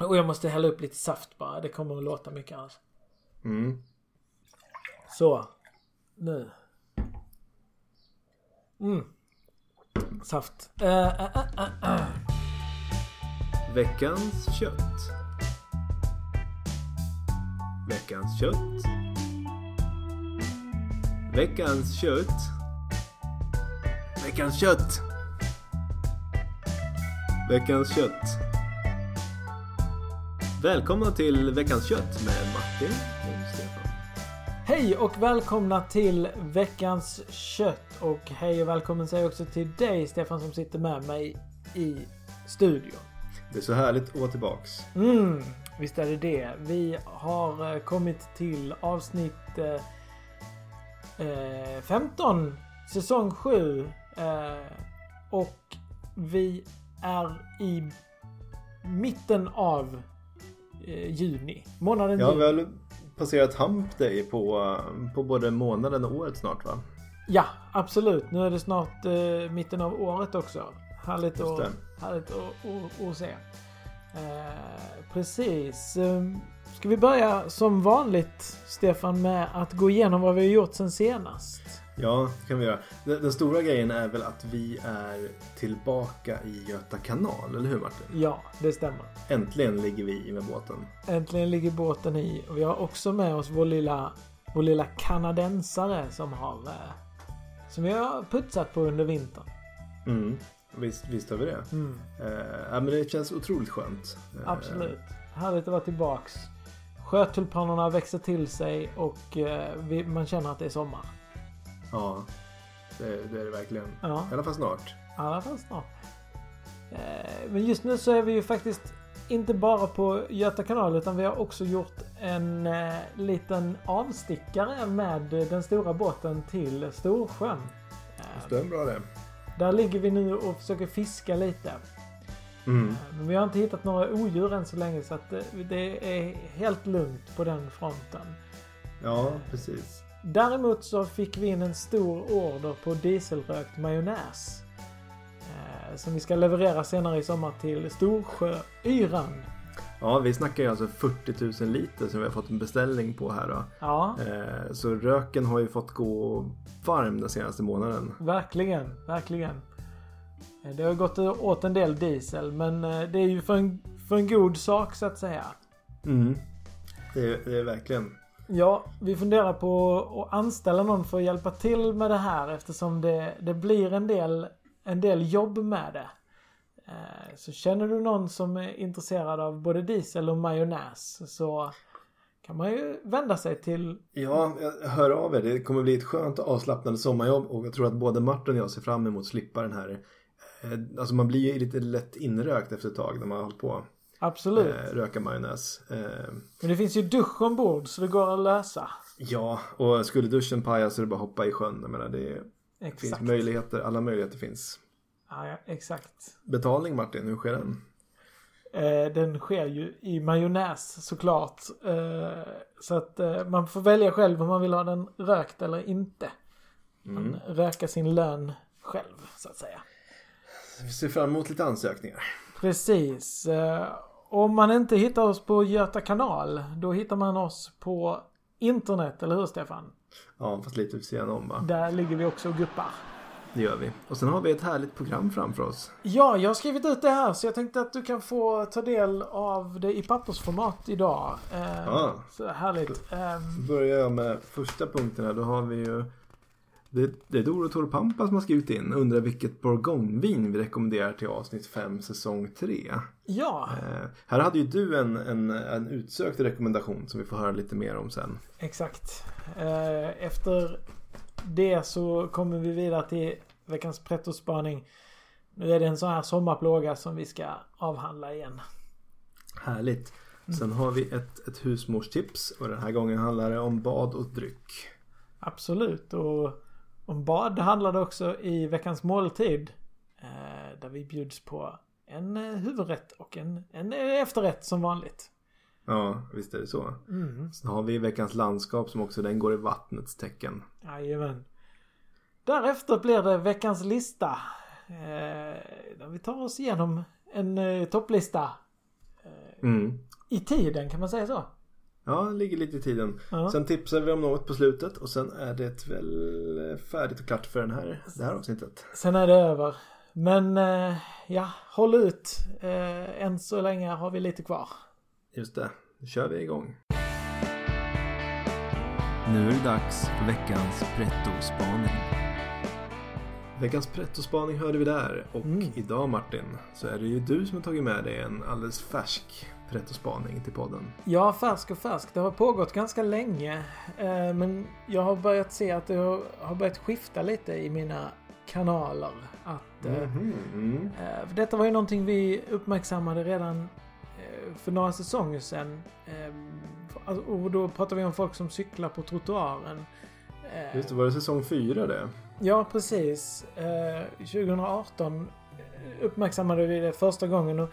Och jag måste hälla upp lite saft bara. Det kommer att låta mycket annars. Mm. Så. Nu. Mm. Saft. Eh, eh, eh. Veckans kött. Veckans kött. Veckans kött. Veckans kött. Veckans kött. Välkomna till Veckans kött med Martin och Stefan. Hej och välkomna till veckans kött. Och hej och välkommen säger jag också till dig Stefan som sitter med mig i studion. Det är så härligt att vara tillbaks. Mm, visst är det det. Vi har eh, kommit till avsnitt eh, eh, 15, säsong 7. Eh, och vi är i mitten av eh, juni. Månaden Ja, juni. vi har väl passerat Hump Day på, på både månaden och året snart va? Ja, absolut. Nu är det snart eh, mitten av året också. Härligt, härligt att, se. Eh, precis. Eh, ska vi börja som vanligt, Stefan, med att gå igenom vad vi har gjort sen senast? Ja, det kan vi göra. Den, den stora grejen är väl att vi är tillbaka i Göta kanal, eller hur Martin? Ja, det stämmer. Äntligen ligger vi i med båten. Äntligen ligger båten i. Och vi har också med oss vår lilla, vår lilla kanadensare som har eh, som vi har putsat på under vintern. Mm. Visst, visst har vi det. Mm, Eh, men det känns otroligt skönt. Eh, absolut. Härligt att vara tillbaks. Sjötulpanerna växer till sig och eh, vi, man känner att det är sommar. Ja, det, det är det verkligen. Ja, I alla fall snart. i alla fall snart. Eh, men just nu så är vi ju faktiskt inte bara på Göta kanal utan vi har också gjort en eh, liten avstickare med den stora båten till Storsjön. Eh, Det bra det. Där ligger vi nu och försöker fiska lite. Mm. Men vi har inte hittat några odjur än så länge så att det är helt lugnt på den fronten. Ja, precis. Däremot så fick vi in en stor order på dieselrökt majonnäs. Eh, som vi ska leverera senare i sommar till Storsjöyran. Ja, vi snackar ju alltså 40 000 liter som vi har fått en beställning på här då. Ja, Eh, så röken har ju fått gå varm den senaste månaden. verkligen, verkligen. Eh, Det har gått åt en del diesel men eh, det är ju för en, för en god sak så att säga. Mm. Det, är, det är verkligen. Ja, vi funderar på att anställa någon för att hjälpa till med det här eftersom det, det blir en del, en del jobb med det. Eh, så känner du någon som är intresserad av både diesel och majonnäs så kan man ju vända sig till... Ja, jag hör av er. Det kommer bli ett skönt och avslappnande sommarjobb och jag tror att både Martin och jag ser fram emot att slippa den här eh, Alltså man blir ju lite lätt inrökt efter ett tag när man har hållit på Absolut. eh, röka majonnäs. Eh, Men det finns ju dusch ombord så det går att lösa. ja, och skulle duschen paja så är det bara att hoppa i sjön. Jag menar, det finns Exakt. möjligheter, alla möjligheter finns. Ja, ja, exakt. Betalning Martin, hur sker den? Eh, den sker ju i majonnäs såklart. Eh, så att eh, man får välja själv om man vill ha den rökt eller inte. Man Mm. röka sin lön själv så att säga. Vi ser fram emot lite ansökningar. Precis. Om man inte hittar oss på Göta kanal då hittar man oss på internet, eller hur Stefan? Ja, fast lite vid sidan om va? Där ligger vi också och guppar. Det gör vi. Och sen har vi ett härligt program framför oss. Ja, jag har skrivit ut det här så jag tänkte att du kan få ta del av det i pappersformat idag. Eh, Ja. Så härligt. Eh, Börjar jag med första punkten här. Då har vi ju det, det är Doro Torpampa som har skrivit in. Undrar vilket bourgognevin vi rekommenderar till avsnitt 5 säsong 3. ja, Eh, här hade ju du en, en, en utsökt rekommendation som vi får höra lite mer om sen. exakt. Eh, efter det så kommer vi vidare till veckans pretto-spaning. Nu är det en sån här sommarplåga som vi ska avhandla igen. Härligt. Sen har vi ett, ett husmorstips och den här gången handlar det om bad och dryck. Absolut. Och om bad handlar det också i veckans måltid. Eh, där vi bjuds på en eh, huvudrätt och en, en eh, efterrätt som vanligt. Ja, visst är det så. Mm. Sen har vi veckans landskap som också den går i vattnets tecken. Jajamän. Därefter blir det veckans lista. Där vi tar oss igenom en topplista. Mm. I tiden, kan man säga så? Ja, det ligger lite i tiden. Ja. Sen tipsar vi om något på slutet och sen är det väl färdigt och klart för den här, det här avsnittet. Sen är det över. Men eh, ja, håll ut. Eh, än så länge har vi lite kvar. Just det, nu kör vi igång. Nu är det dags för veckans pretto-spaning. Veckans pretto-spaning hörde vi där och Mm. idag Martin så är det ju du som har tagit med dig en alldeles färsk pretto-spaning till podden. Ja, färsk och färsk. Det har pågått ganska länge. Eh, men jag har börjat se att det har, börjat skifta lite i mina kanaler. Att, mm. eh, för detta var ju någonting vi uppmärksammade redan för några säsonger sedan. Alltså, och då pratar vi om folk som cyklar på trottoaren. Just det, var det säsong fyra det? Ja, precis. Eh, 2018 uppmärksammade vi det första gången och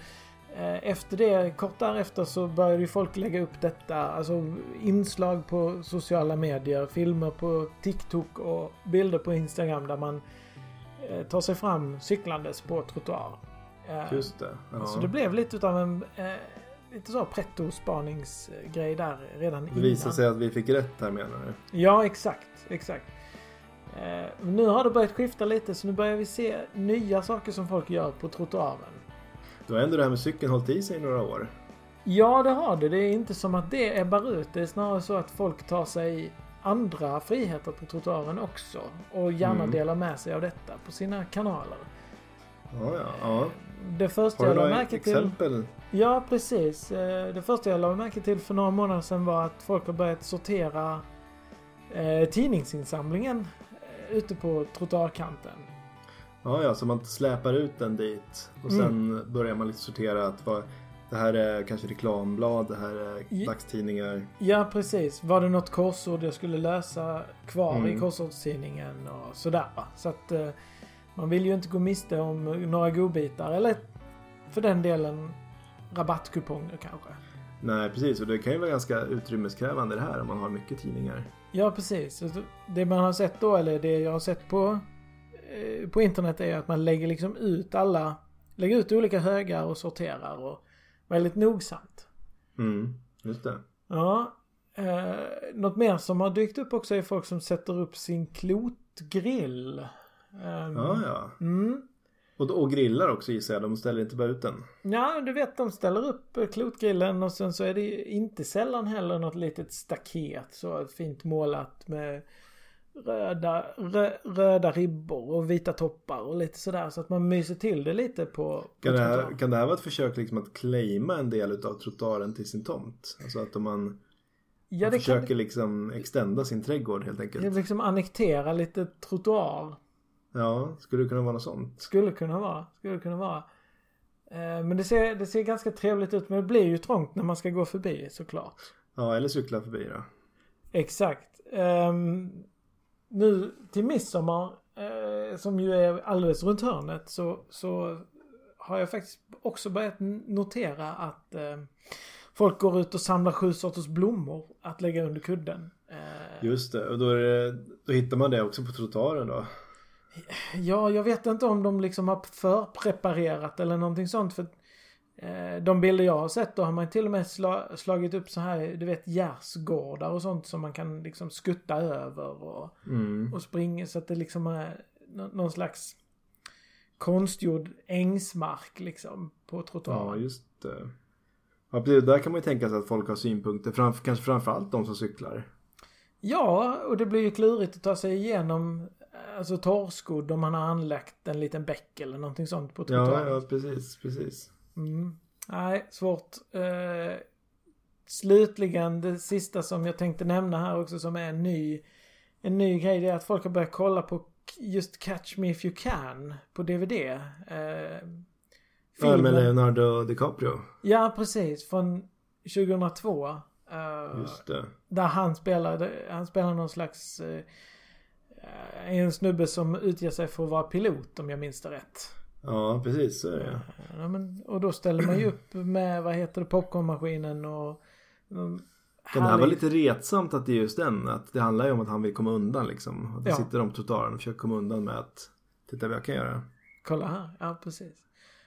efter det, kort därefter så började ju folk lägga upp detta, alltså inslag på sociala medier, filmer på TikTok och bilder på Instagram där man eh, tar sig fram cyklandes på trottoar. Eh, Just det. Ja. Så det blev lite utav en eh, lite så pretto-spaningsgrej där redan Det innan. visade sig att vi fick rätt här menar du? Ja, exakt. Exakt. Eh, nu har det börjat skifta lite så nu börjar vi se nya saker som folk gör på trottoaren. Då har ändå det här med cykeln hållit i sig i några år. Ja, det har det. Det är inte som att det ebbar ut. Det är snarare så att folk tar sig andra friheter på trottoaren också. Och gärna Mm. delar med sig av detta på sina kanaler. Ja, ja. ja. Det första Har jag du la några märke till... exempel? Ja, precis. Eh, Det första jag la märke till för några månader sedan var att folk har börjat sortera eh, tidningsinsamlingen eh, ute på trottoarkanten. Ja, ja, så man släpar ut den dit och Mm. sen börjar man liksom sortera att vad, det här är kanske reklamblad, det här är Ja. dagstidningar. Ja, precis. Var det något korsord jag skulle lösa kvar i Mm. korsordstidningen och sådär. Så att eh, man vill ju inte gå miste om några godbitar eller för den delen rabattkuponger kanske. Nej, precis. Och det kan ju vara ganska utrymmeskrävande det här om man har mycket tidningar. Ja, precis. Det man har sett då, eller det jag har sett på, på internet är att man lägger liksom ut alla, lägger ut olika högar och sorterar och väldigt nogsamt. Mm, just det. Ja. Eh, något mer som har dykt upp också är folk som sätter upp sin klotgrill. Ehm, Ja, ja. Mm. Och, och grillar också gissar jag. De ställer inte bara ut den. Ja, du vet de ställer upp eh, klotgrillen och sen så är det ju inte sällan heller något litet staket så fint målat med röda, rö, röda ribbor och vita toppar och lite sådär så att man myser till det lite på, på Kan det, här, kan det här vara ett försök liksom att claima en del utav trottoaren till sin tomt? Alltså att om man, Ja, man försöker kan liksom extenda sin trädgård helt det enkelt. liksom annektera lite trottoar. Ja, skulle det kunna vara något sånt? Skulle kunna vara. Skulle kunna vara. Eh, Men det ser, det ser ganska trevligt ut men det blir ju trångt när man ska gå förbi såklart. Ja, eller cykla förbi då. Exakt. Ehm, nu till midsommar, eh, som ju är alldeles runt hörnet, så, så har jag faktiskt också börjat notera att eh, folk går ut och samlar sju sorters blommor att lägga under kudden. Eh, Just det, och då, det, då hittar man det också på trottoaren då. Ja, jag vet inte om de liksom har förpreparerat eller någonting sånt. För de bilder jag har sett då har man till och med sla, slagit upp så här, du vet gärdsgårdar och sånt som man kan liksom skutta över och, Mm. och springa så att det liksom är nå- någon slags konstgjord ängsmark liksom på Ja, trottoaren. just det. Ja, precis. Där kan man ju tänka sig att folk har synpunkter. Framf- kanske framförallt de som cyklar. Ja, och det blir ju klurigt att ta sig igenom alltså torrskodd om man har anlagt en liten bäck eller någonting sånt på trottoaren. Ja, ja, precis, precis. Mm. Nej, svårt. Eh, slutligen, det sista som jag tänkte nämna här också som är en ny, en ny grej, det är att folk har börjat kolla på just Catch Me If You Can på DVD. Ja, med Leonardo DiCaprio. Ja, precis. Från 2002. eh, Just det. där han spelade, han spelar någon slags eh, en snubbe som utger sig för att vara pilot om jag minns det rätt. Ja, precis så är det. Ja, men, och då ställer man ju upp med, vad heter det, popcornmaskinen och... um, det här vara lite retsamt att det är just den? Att det handlar ju om att han vill komma undan liksom. Att det Ja. sitter de på trottoaren och försöker komma undan med att Titta vad jag kan göra. Kolla här, ja precis.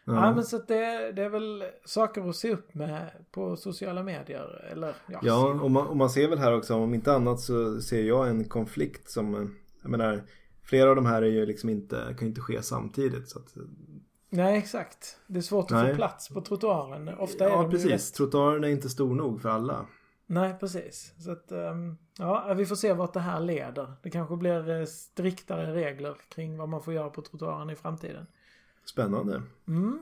Ja, Ja. men så att det, det är väl saker att se upp med på sociala medier. Eller ja. Ja, och man, och man ser väl här också, om inte annat så ser jag en konflikt som, jag menar, flera av de här är ju liksom inte, kan ju inte ske samtidigt. Så att, Nej, exakt. Det är svårt att Nej. få plats på trottoaren. Ofta är ja, de precis. rätt- Trottoaren är inte stor nog för alla. Nej, precis. Så att, ehm, ja, vi får se vart det här leder. Det kanske blir eh, striktare regler kring vad man får göra på trottoaren i framtiden. Spännande. Mm.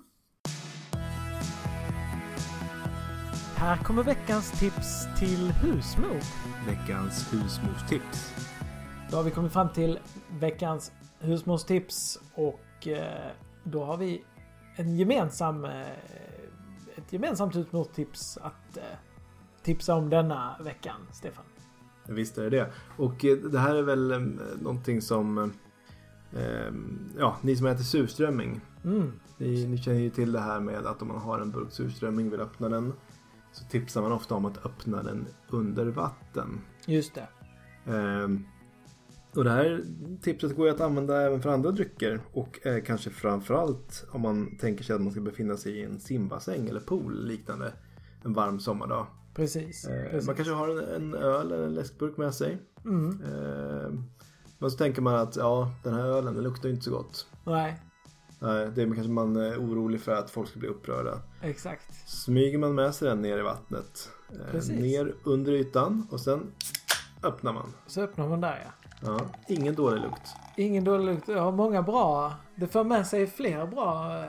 Här kommer veckans tips till husmor. Veckans husmorstips. Då har vi kommit fram till veckans husmorstips och eh, då har vi en gemensam, eh, ett gemensamt husmorstips att eh, tipsa om denna veckan, Stefan. Visst är det det. Och det här är väl någonting som, ja, ni som äter surströmming. Mm, Ni, ni känner ju till det här med att om man har en burk surströmming och vill öppna den. Så tipsar man ofta om att öppna den under vatten. just det. Och det här tipset går ju att använda även för andra drycker och eh, kanske framförallt om man tänker sig att man ska befinna sig i en simbassäng eller pool liknande en varm sommardag. Precis. Eh, precis. man kanske har en, en öl eller en läskburk med sig. Mm, men så tänker man att ja, den här ölen den luktar ju inte så gott. nej, Nej, det är kanske man är orolig för att folk ska bli upprörda. exakt. Smyger man med sig den ner i vattnet. eh, Precis. ner under ytan och sen öppnar man. Så öppnar man där ja. Ja, ingen dålig lukt. Ingen dålig lukt. Jag har många bra. Det för med sig fler bra eh,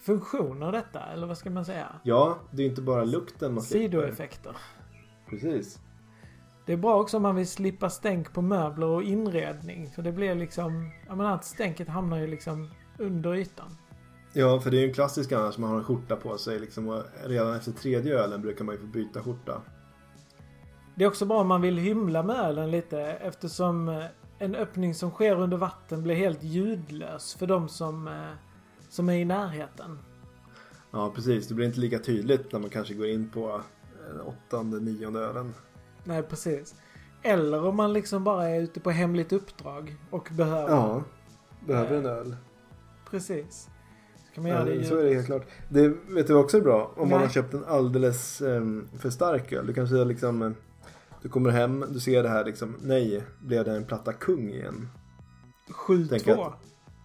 funktioner detta. Eller vad ska man säga? Ja, det är inte bara lukten man slipper. Sidoeffekter. Precis. Det är bra också om man vill slippa stänk på möbler och inredning. För det blir liksom... Jag menar att stänket hamnar ju liksom under ytan. Ja, för det är ju en klassisk annars. Man har en skjorta på sig liksom, och redan efter tredje ölen brukar man ju få byta skjorta. Det är också bra om man vill hymla med ölen lite eftersom eh, en öppning som sker under vatten blir helt ljudlös för de som, eh, som är i närheten. Ja, precis. Det blir inte lika tydligt när man kanske går in på den åttonde, nionde ölen. Nej, precis. Eller om man liksom bara är ute på hemligt uppdrag och behöver. Ja, behöver en öl. Precis. Så kan man göra Ja, det så är ljud. det helt klart. Det vet du också är bra. Om man Nej. har köpt en alldeles em, för stark öl. Du kanske liksom... Du kommer hem, du ser det här liksom. Nej, blev det en platta kung igen? Tänk 7-2. att-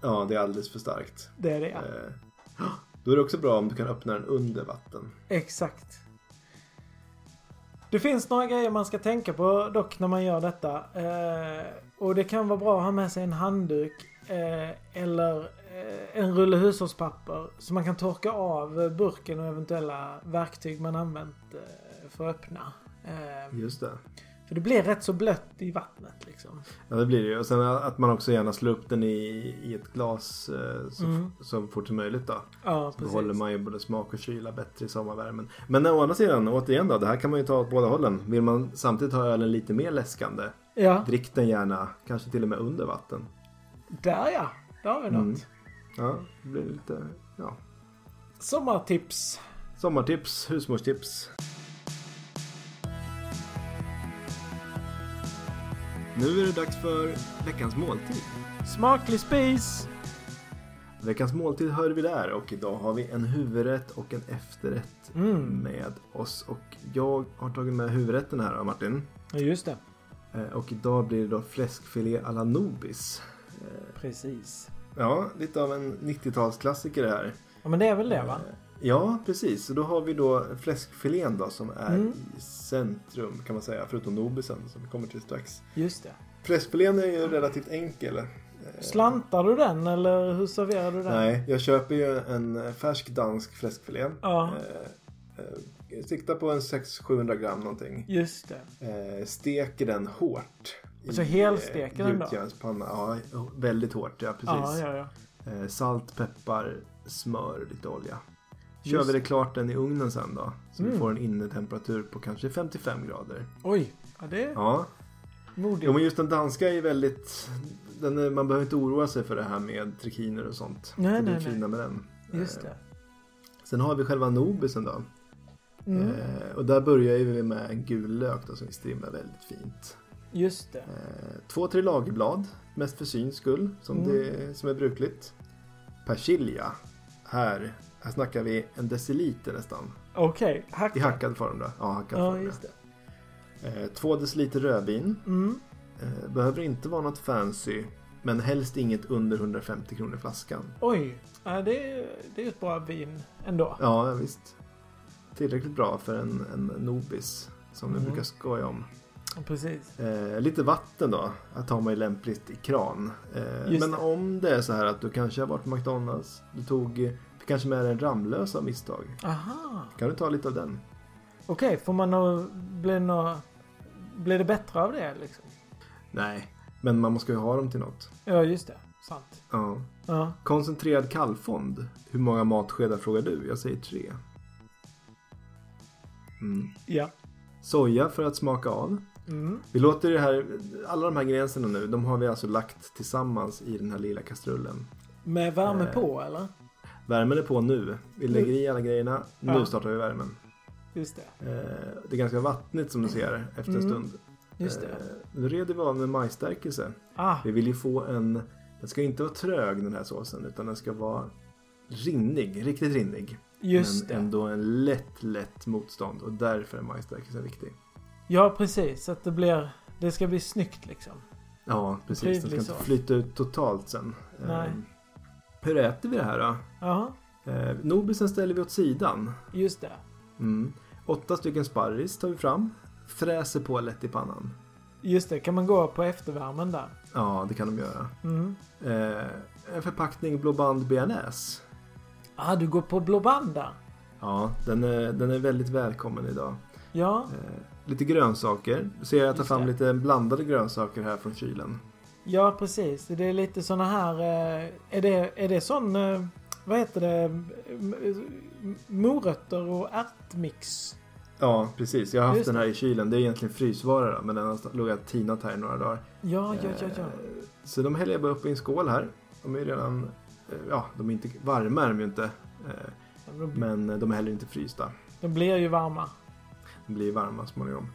Ja, det är alldeles för starkt. Det är det ja. Eh, Då är det också bra om du kan öppna den under vatten. Exakt. Det finns några grejer man ska tänka på dock när man gör detta. Eh, och det kan vara bra att ha med sig en handduk eh, eller eh, en rulle hushållspapper så man kan torka av burken och eventuella verktyg man använt eh, för att öppna. Eh, Just det. för det blir rätt så blött i vattnet liksom. Ja, det blir det ju. Och sen att man också gärna slår upp den i, i ett glas eh, så, Mm. så fort som möjligt då. Ja, Så precis. behåller man ju både smak och kyla bättre i sommarvärmen. Men å andra sidan, återigen då, det här kan man ju ta åt båda hållen. Vill man samtidigt ha ölen lite mer läskande, Ja, drick den gärna, kanske till och med under vatten. där ja. Där har vi något. Mm. Ja, det blir lite, ja. Sommartips. Sommartips, husmorstips. Nu är det dags för veckans måltid. Smaklig spis. Veckans måltid hör vi där och idag har vi en huvudrätt och en efterrätt Mm. med oss. Och jag har tagit med huvudrätten här Martin. Ja, just det. Eh, Och idag blir det då fläskfilé à la Nobis. Eh, Precis. Ja, lite av en 90-talsklassiker det här. Ja, men det är väl det va? Ja, precis. Så då har vi då fläskfilén då som är Mm. i centrum kan man säga. Förutom Nobisen som vi kommer till strax. Just det. Fläskfilén är ju relativt enkel. Eh, Slantar du den eller hur serverar du den? Nej, jag köper ju en färsk dansk fläskfilé. Ja. Eh, eh, siktar på en 600-700 gram någonting. Just det. Steker den hårt. Alltså helsteker den då? Ja, väldigt hårt. Ja, precis. Ja, ja, ja. Salt, peppar, smör, lite olja. Kör Just vi det klart den i ugnen sen då. Så vi Mm. får en innetemperatur på kanske 55 grader. Oj. Ja, det är Ja. modigt. Jo men just den danska är ju väldigt... Är, man behöver inte oroa sig för det här med trikiner och sånt. Nej, det blir nej, nej. fina med den. Just Eh, det. Sen har vi själva nobisen då. Mm. Eh, och där börjar vi med en gul lök då som vi strimlar väldigt fint. Just det. Eh, två, tre lagerblad. Mest för syns skull. Som, Mm. det, som är brukligt. Persilja. här, här snackar vi en deciliter nästan. Okej, I hacka. hackad form då. Ja, hackad Ja, form. just det. Eh, två deciliter rödvin. Mm. Eh, behöver inte vara något fancy. Men helst inget under 150 kronor flaskan. Oj, ja, det, är, det är ett bra vin ändå. Ja, visst. Tillräckligt bra för en, en Nobis. Som vi Mm. brukar skoja om. Precis. Eh, lite vatten då. Att ha ju lämpligt i kran. Eh, men om det är så här att du kanske har varit på McDonalds. Du tog fick kanske dig en Ramlös av misstag. Aha. Kan du ta lite av den? Okej, får man nog... Blir, nå, blir det bättre av det liksom? Nej. Men man måste ju ha dem till något. Ja, just det. Sant. Ja. Ja. Koncentrerad kallfond. Hur många matskedar frågar du? Jag säger tre. Mm. Ja. Soja för att smaka av. Mm. Vi låter det här, alla de här gränserna nu, de har vi alltså lagt tillsammans i den här lilla kastrullen. Med värme Eh. på eller? Värmen är på nu. Vi lägger i alla grejerna. Nu Ja. startar vi värmen. Just det. Eh, det är ganska vattnigt som du ser efter en Mm. stund. Just det. Eh, nu reder vi av med majsstärkelse. Ah, Vi vill ju få en... Den ska inte vara trög den här såsen utan den ska vara rinnig, riktigt rinnig. just men det. ändå en lätt, lätt motstånd och därför är majsstärkelsen viktig. Ja, precis. Så att det blir... Det ska bli snyggt liksom. Ja, precis. Den ska inte flyta ut totalt sen. Nej. Hur äter vi det här då? Jaha, Eh, Nobisen ställer vi åt sidan. just det. Mm. Åtta stycken sparris tar vi fram. Fräser på lätt i pannan. Just det. Kan man gå på eftervärmen där? Ja, det kan de göra. Mm. Eh, en förpackning Blå Band bearnaise. Ah, du går på blå band där? Ja, den är, den är väldigt välkommen idag. Ja. Eh, lite grönsaker. Ser jag tar Just fram det. lite blandade grönsaker här från kylen. Ja, precis. Det är lite såna här... eh, Är det, är det sån... eh, Vad heter det? Morötter och ärtmix? Ja, precis. Jag har haft Just den här i kylen. Det är egentligen frysvara men den har legat tinat här i några dagar. Ja, ja, ja, ja. Eh, Så de häller jag bara upp i en skål här. De är redan... Ja, de är inte varma är de ju inte. Men de är heller inte frysta. de blir ju varma. De blir varma småningom.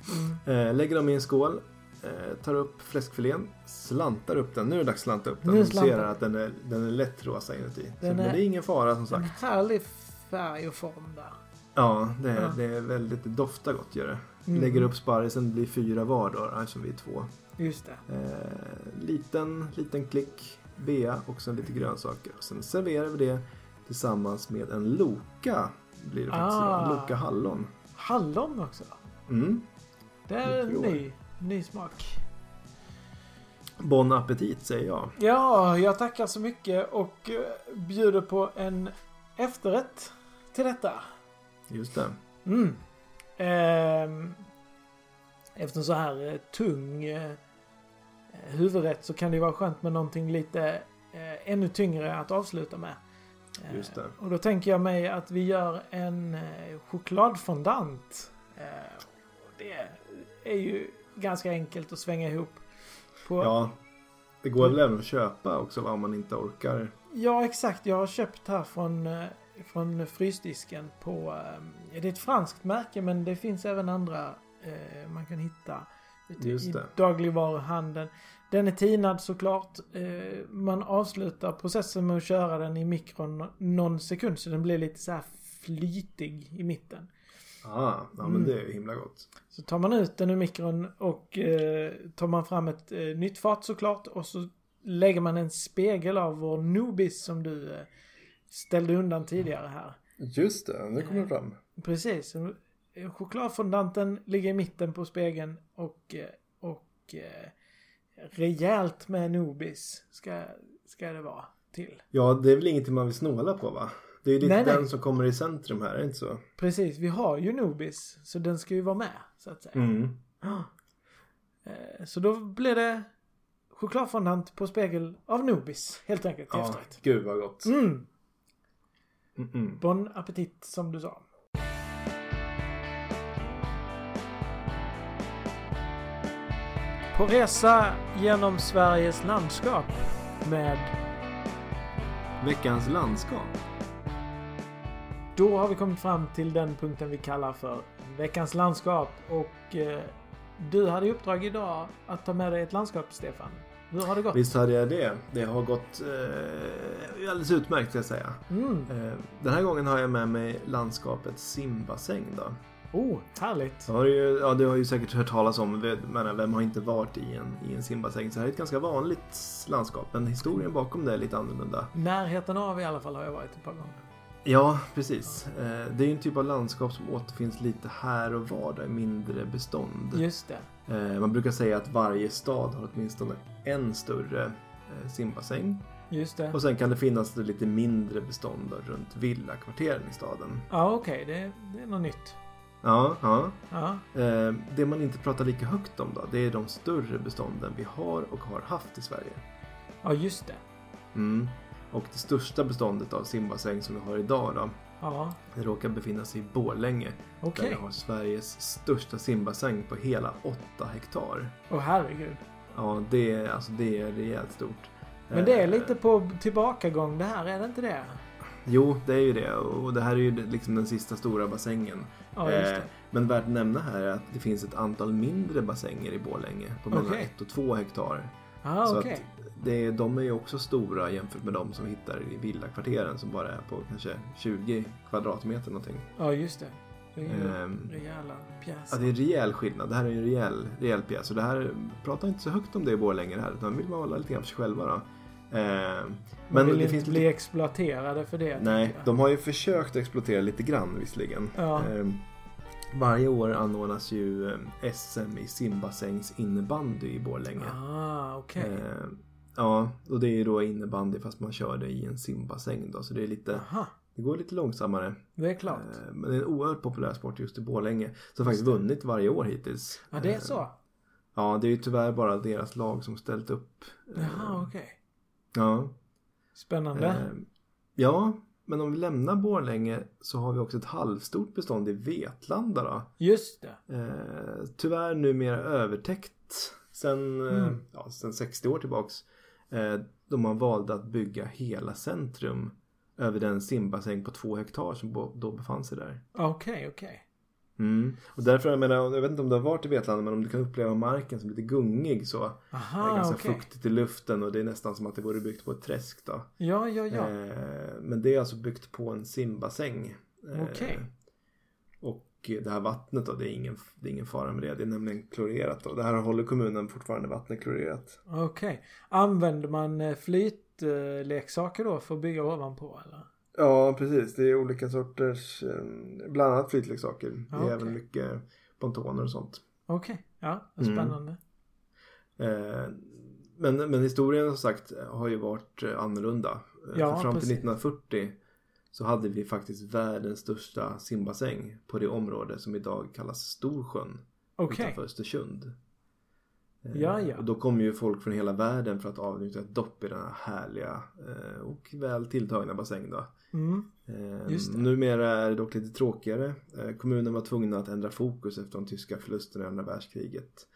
Mm. Lägger dem i en skål. Eh, tar upp fläskfilén. Slantar upp den. Nu är det dags att slanta upp den. Nu ser att den är, den är lätt rosa inuti. Så, Den Men är- det är ingen fara som En sagt. härlig färg och form där. Ja, det är, Ja. det är väldigt det doftar gott gör det. Mm. Lägger upp sparrisen, det blir fyra var då, eftersom vi är två. Just det. Eh, liten, liten klick bea och sen lite grönsaker. Och sen serverar vi det tillsammans med en Loka. Blir det faktiskt Ah. idag. Loka hallon. Hallon också. Mm. Det är en ny, ny smak. Bon appetit säger jag. Ja, jag tackar så mycket och eh, bjuder på en efterrätt till detta. Just det. Mm. Ehm, efter en så här eh, tung eh, huvudrätt så kan det vara skönt med någonting lite eh, ännu tyngre att avsluta med. Just det. Och då tänker jag mig att vi gör en chokladfondant. Det är ju ganska enkelt att svänga ihop. På, Ja. Det går väl även att köpa också va, om man inte orkar. Ja, exakt. Jag har köpt här från, eh, från frysdisken på... eh, Det är ett franskt märke men det finns även andra eh, man kan hitta ute i dagligvaruhandeln. Den är tinad såklart. Eh, Man avslutar processen med att köra den i mikron någon sekund så den blir lite så här flytig i mitten. Ah, ja men Mm. det är himla gott. Så tar man ut den ur mikron och eh, tar man fram ett eh, nytt fat såklart och så lägger man en spegel av vår Nobis som du eh, ställde undan tidigare här. Just det, nu kommer det fram. Precis. Eh, Chokladfondanten ligger i mitten på spegeln och, eh, och eh, rejält med Nobis ska, ska det vara till. Ja, det är väl ingenting man vill snåla på va? Det är ju lite Nej, nej. den som kommer i centrum här, är det inte så? Precis, vi har ju Nobis så den ska ju vara med så att säga. Mm. Eh, Så då blir det chokladfondant på spegel av Nobis helt enkelt Ja, efterrätt. gud vad gott. Mm. Mm -mm. Bon appetit som du sa. På resa genom Sveriges landskap med Veckans landskap. Då har vi kommit fram till den punkten vi kallar för veckans landskap och eh, du hade i uppdrag idag att ta med dig ett landskap Stefan. Hur har det gått? Visst hade jag det. Det har gått eh, alldeles utmärkt ska jag säga. Mm. Eh, den här gången har jag med mig landskapet simbassäng då. Oh, härligt. Har du ju, ja, det har ju säkert hört talas om. Vem- Men vem har inte varit i en, i en simbassäng? Så det här är ett ganska vanligt landskap. Men historien bakom det är lite annorlunda. Närheten av i alla fall har jag varit ett par gånger. Ja, precis. Eh, det är ju en typ av landskap som återfinns lite här och var i mindre bestånd. Just det. Eh, man brukar säga att varje stad har åtminstone en större eh, simbassäng. Just det. Och sen kan det finnas lite mindre bestånd runt villakvarteren i staden. Ja, okej. Det, det är något nytt. Ja, ja. Ja. Det man inte pratar lika högt om då, det är de större bestånden vi har och har haft i Sverige. ja, just det. Mm. Och det största beståndet av simbassäng som vi har idag då, Ja, det råkar befinna sig i Borlänge. okej. Där vi har Sveriges största simbassäng på hela 8 hektar. Åh herregud. Ja, det är, alltså, det är rejält stort. Men det är Eh, lite på tillbakagång det här, är det inte det? Jo, det är ju det. Och det här är ju liksom den sista stora bassängen. Ja, just Eh. Men värt att nämna här är att det finns ett antal mindre bassänger i Borlänge på mellan Okej. 1 och 2 hektar. Ja, så att det, de är ju också stora jämfört med de som vi hittar i villakvarteren som bara är på kanske 20 kvadratmeter någonting. Ja, just det. Det är ju Ehm, rejäla Ja, pjäser. det är en rejäl skillnad. Det här är en rejäl, rejäl pjäs. Och det här pratar inte så högt om det i Borlänge här. Utan vill man hålla lite grann för sig själva då. Eh, Man men vill det inte finns bli lite... exploaterade för det. Nej, de har ju försökt exploatera lite grann visserligen. Ja. Eh, varje år anordnas ju eh, SM i simbassängs innebandy i Borlänge. Ah, okej. Eh, ja, och det är ju då innebandy fast man kör det i en simbassäng då. Så det är lite, Aha, det går lite långsammare. det är klart. Eh, men det är en oerhört populär sport just i Borlänge. Som faktiskt vunnit varje år hittills. Ja, det är Eh, så? Ja, det är ju tyvärr bara deras lag som ställt upp. Eh, Jaha, okej. Ja. Spännande. Eh, ja, men om vi lämnar Borlänge så har vi också ett halvstort bestånd i Vetlanda då. Just det. Eh, tyvärr numera övertäckt sen, eh, Mm. ja, sen 60 år tillbaks. Eh, då man valde att bygga hela centrum över den simbassäng på två hektar som då befann sig där. Okej, okej. Mm. Och därför, jag menar, jag vet inte om du har varit i Vetlanda men om du kan uppleva marken som lite gungig så. det är Aha, ganska okej. fuktigt i luften och det är nästan som att det vore byggt på ett träsk då. Ja, ja, ja. Eh, men det är alltså byggt på en simbassäng. Eh, Okej. Och det här vattnet då, det är, ingen, det är ingen fara med det. Det är nämligen klorerat då. Det här håller kommunen fortfarande vattnet klorerat. Okej. Använder man eh, flytleksaker då för att bygga ovanpå eller? Ja, precis. Det är olika sorters, eh, bland annat flytleksaker. Det är Ja, även mycket pontoner och sånt. Okej, ja. vad Mm. Spännande. Eh, Men, men historien som sagt har ju varit eh, annorlunda. Eh, Ja, För fram till precis. 1940 så hade vi faktiskt världens största simbassäng på det område som idag kallas Storsjön Okej. utanför Östersund. Eh, Ja, ja. Och då kommer ju folk från hela världen för att avnjuta ett dopp i den här härliga eh, och väl tilltagna bassäng då. Mm. Eh, Just det. Numera är det dock lite tråkigare. Kommunen var tvungna att ändra fokus efter de tyska förlusterna i andra världskriget.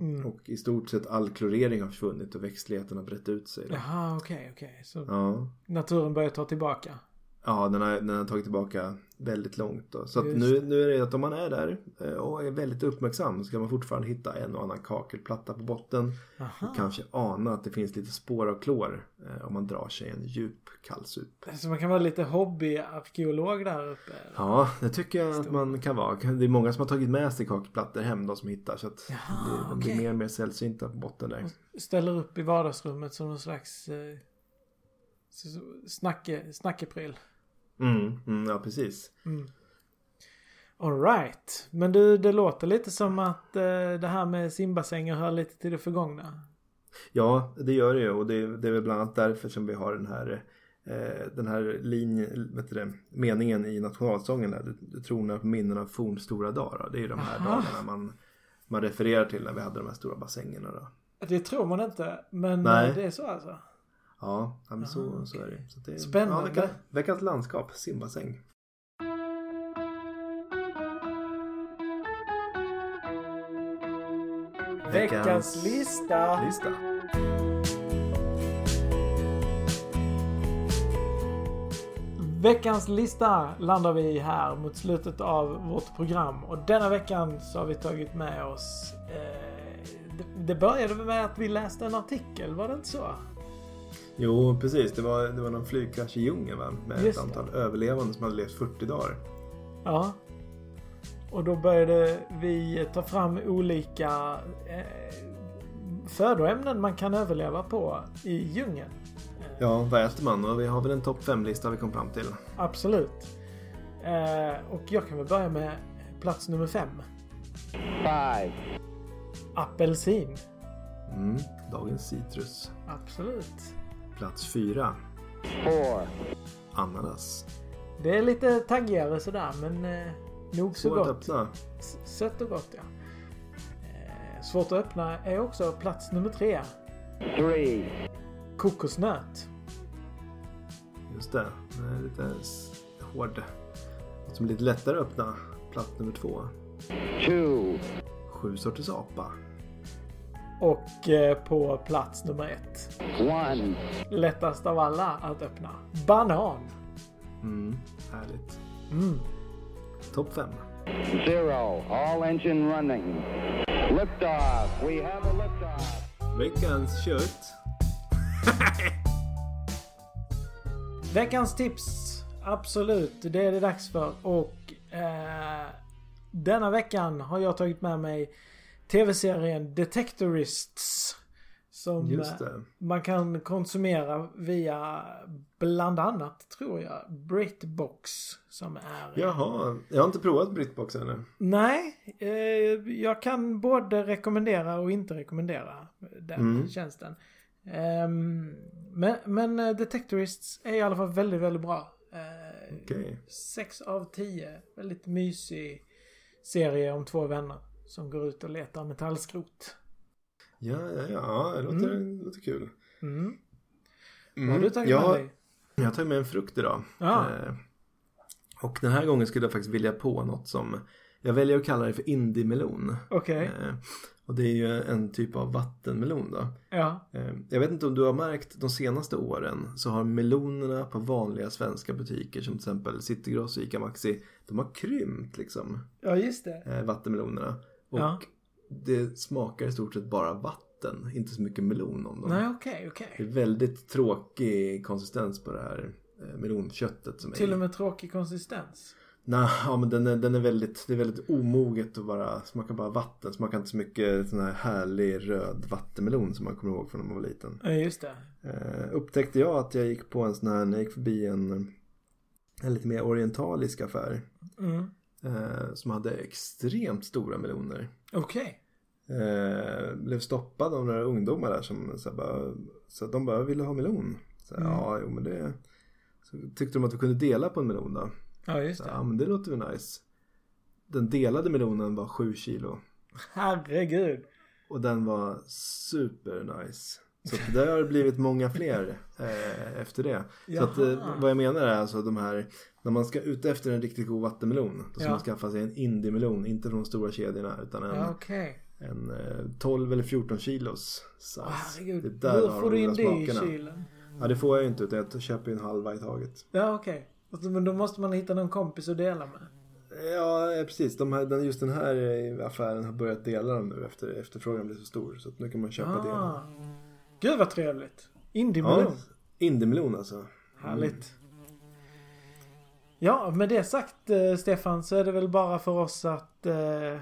Mm. Och i stort sett all klorering har försvunnit och växtligheten har brett ut sig. Då. Jaha, okej, okej. Så Ja. naturen börjar ta tillbaka. Ja, den har, den har tagit tillbaka väldigt långt. Då. Så att nu, nu är det att om man är där eh, och är väldigt uppmärksam så kan man fortfarande hitta en och annan kakelplatta på botten. Aha. Och kanske ana att det finns lite spår av klor eh, om man drar sig en djup kallsup. Så man kan vara lite hobbyarkeolog där uppe? Ja, det tycker jag att Stor. man kan vara. Det är många som har tagit med sig kakelplattor hem, de som hittar. Så att Jaha, det, de blir mer och mer sällsynta på botten där. Ställer upp i vardagsrummet som någon slags eh, snackepryl. Mm, mm, ja, precis. Mm. Alright. Men du, det låter lite som att eh, det här med simbassänger hör lite till det förgångna. Ja, det gör det ju. Och det, det är väl bland annat därför som vi har den här eh, den här linjen, vet det, meningen i nationalsången där, du, tronar på minnen av fornstora dagar. Det är ju de här Aha. dagarna man, man refererar till när vi hade de här stora bassängerna. Då. Det tror man inte, men Nej. det är så alltså. Ja, men så, Aha, så är det. Så det Spännande. Ja, vecka, veckans landskap, simbassäng. Veckans lista. lista. Veckans lista landar vi här mot slutet av vårt program. Och denna veckan så har vi tagit med oss eh, det- det började med att vi läste en artikel, var det inte så? Jo, precis. Det var, det var någon flygkrasch i djungeln va? Med Just ett det. antal överlevande som hade levt 40 dagar. Ja. Och då började vi ta fram olika eh, födoämnen man kan överleva på i djungeln. Ja, vad äter man? Och vi har väl en topp 5-lista vi kom fram till. Absolut. Eh, och jag kan väl börja med plats nummer fem. five, Apelsin. Mm, dagens citrus. Absolut. Plats 4. four, Ananas. Det är lite taggigare sådär men eh, nog så Svårt att gott. öppna. S- Sött och gott ja. Eh, svårt att öppna är också plats nummer tre. three, Kokosnöt. Just det. Den är lite hård. Något som är lite lättare att öppna. Plats nummer två. two, Sju sorters apa. Och eh, på plats nummer ett. one, Lättast av alla att öppna. Banan. Mm, härligt. Mm. Topp 5. zero. All engine running. Liftoff. We have a liftoff. Veckans kött. Veckans tips. Absolut, det är det dags för. Och eh, denna veckan har jag tagit med mig tv-serien Detectorists. Som eh, man kan konsumera via bland annat, tror jag, Britbox. Som är... Jaha, jag har inte provat Britbox ännu. Nej, eh, jag kan både rekommendera och inte rekommendera den Mm. tjänsten. Ehm, men, men eh, Detectorists är i alla fall väldigt, väldigt bra. Eh, Okej. Sex av tio. Väldigt mysig serie om två vänner som går ut och letar metallskrot. Ja, ja, ja. Det låter, Mm. låter kul. Mm. Mm. Vad har du tagit jag, med dig? Jag har tagit med en frukt idag. Ja. Eh, och den här gången skulle jag faktiskt vilja på något som jag väljer att kalla det för indiemelon. Okej. Eh, och det är ju en typ av vattenmelon då. Ja. Eh, Jag vet inte om du har märkt de senaste åren så har melonerna på vanliga svenska butiker som till exempel Citygross och Ica Maxi de har krympt liksom ja, just det. eh, vattenmelonerna. Och Ja. det smakar i stort sett bara vatten, inte så mycket melon om dem. Nej, okej, Det okej. är väldigt tråkig konsistens på det här eh, melonköttet som är Till i. och med tråkig konsistens. Nej, ja, men den är, den är väldigt, det är väldigt omoget och bara, smakar bara vatten. Smakar inte så mycket sån här härlig röd vattenmelon som man kommer ihåg från när man var liten. Ja, just det. Eh, upptäckte jag att jag gick på en sån här, när jag gick förbi en, en lite mer orientalisk affär. Mm. Eh, som hade extremt stora meloner. Okej. Eh, blev stoppad av några ungdomar där som så bara, så de bara ville ha melon. Så Mm. Ja, jo men det... Så tyckte de att vi kunde dela på en melon då. Ja, just Så, det. ja men det låter väl nice. Den delade melonen var 7 kilo. Herregud. Och den var super nice. Så att där har det blivit många fler eh, efter det. Så att, eh, Jaha. vad jag menar är alltså de här När man ska ut efter en riktigt god vattenmelon Då ska Ja. man skaffa sig en indiemelon Inte från de stora kedjorna utan en, Ja, okej. en eh, 12 eller 14 kilos size. Herregud. Det där Hur har får de du in det i kylen? Ja det får jag ju inte utan jag köper ju en halva i taget. Ja, okej. Okay. Men då måste man hitta någon kompis att dela med. Ja eh, precis, de här, just den här eh, affären har börjat dela dem nu efter efterfrågan blir så stor. Så nu kan man köpa. Ah. Gud vad trevligt. Indiemelon. Ja, indiemelon alltså. Härligt. Ja, med det sagt eh, Stefan så är det väl bara för oss att eh,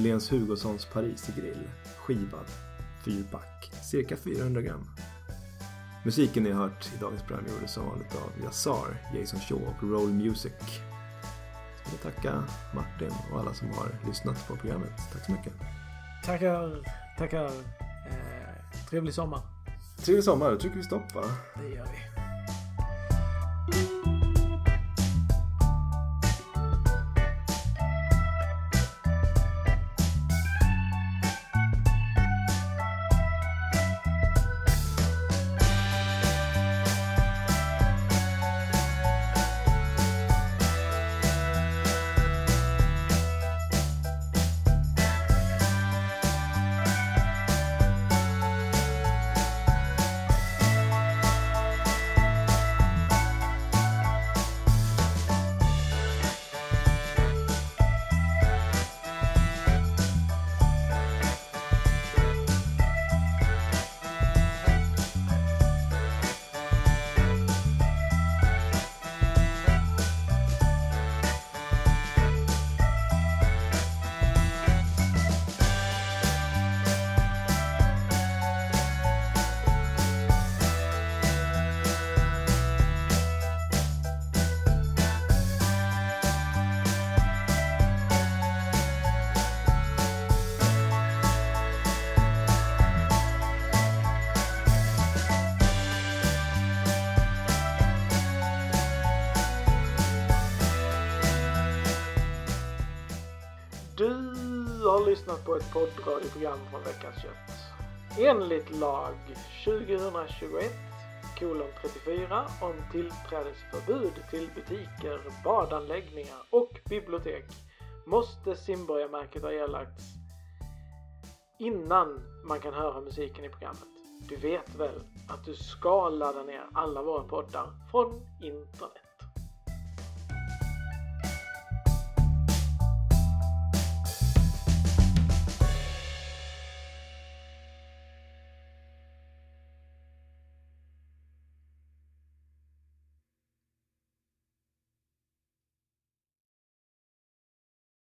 Nyléns Hugossons Parisgrill. Skivad. Fyrpack. Cirka 400 gram. Musiken ni har hört i dagens program gjordes som vanligt av Yassar, Jason Shaw och Roll Music. Så vill jag tacka Martin och alla som har lyssnat på programmet. Tack så mycket. tackar, tackar. Eh, trevlig sommar. Trevlig sommar. Då trycker vi stopp va? Det gör vi. Har lyssnat på ett poddradioprogram från Veckans Kött. Enligt lag 2021 kolon 34 om tillträdesförbud till butiker, badanläggningar och bibliotek måste simborgarmärket ha erlagts innan man kan höra musiken i programmet. Du vet väl att du ska ladda ner alla våra poddar från internet?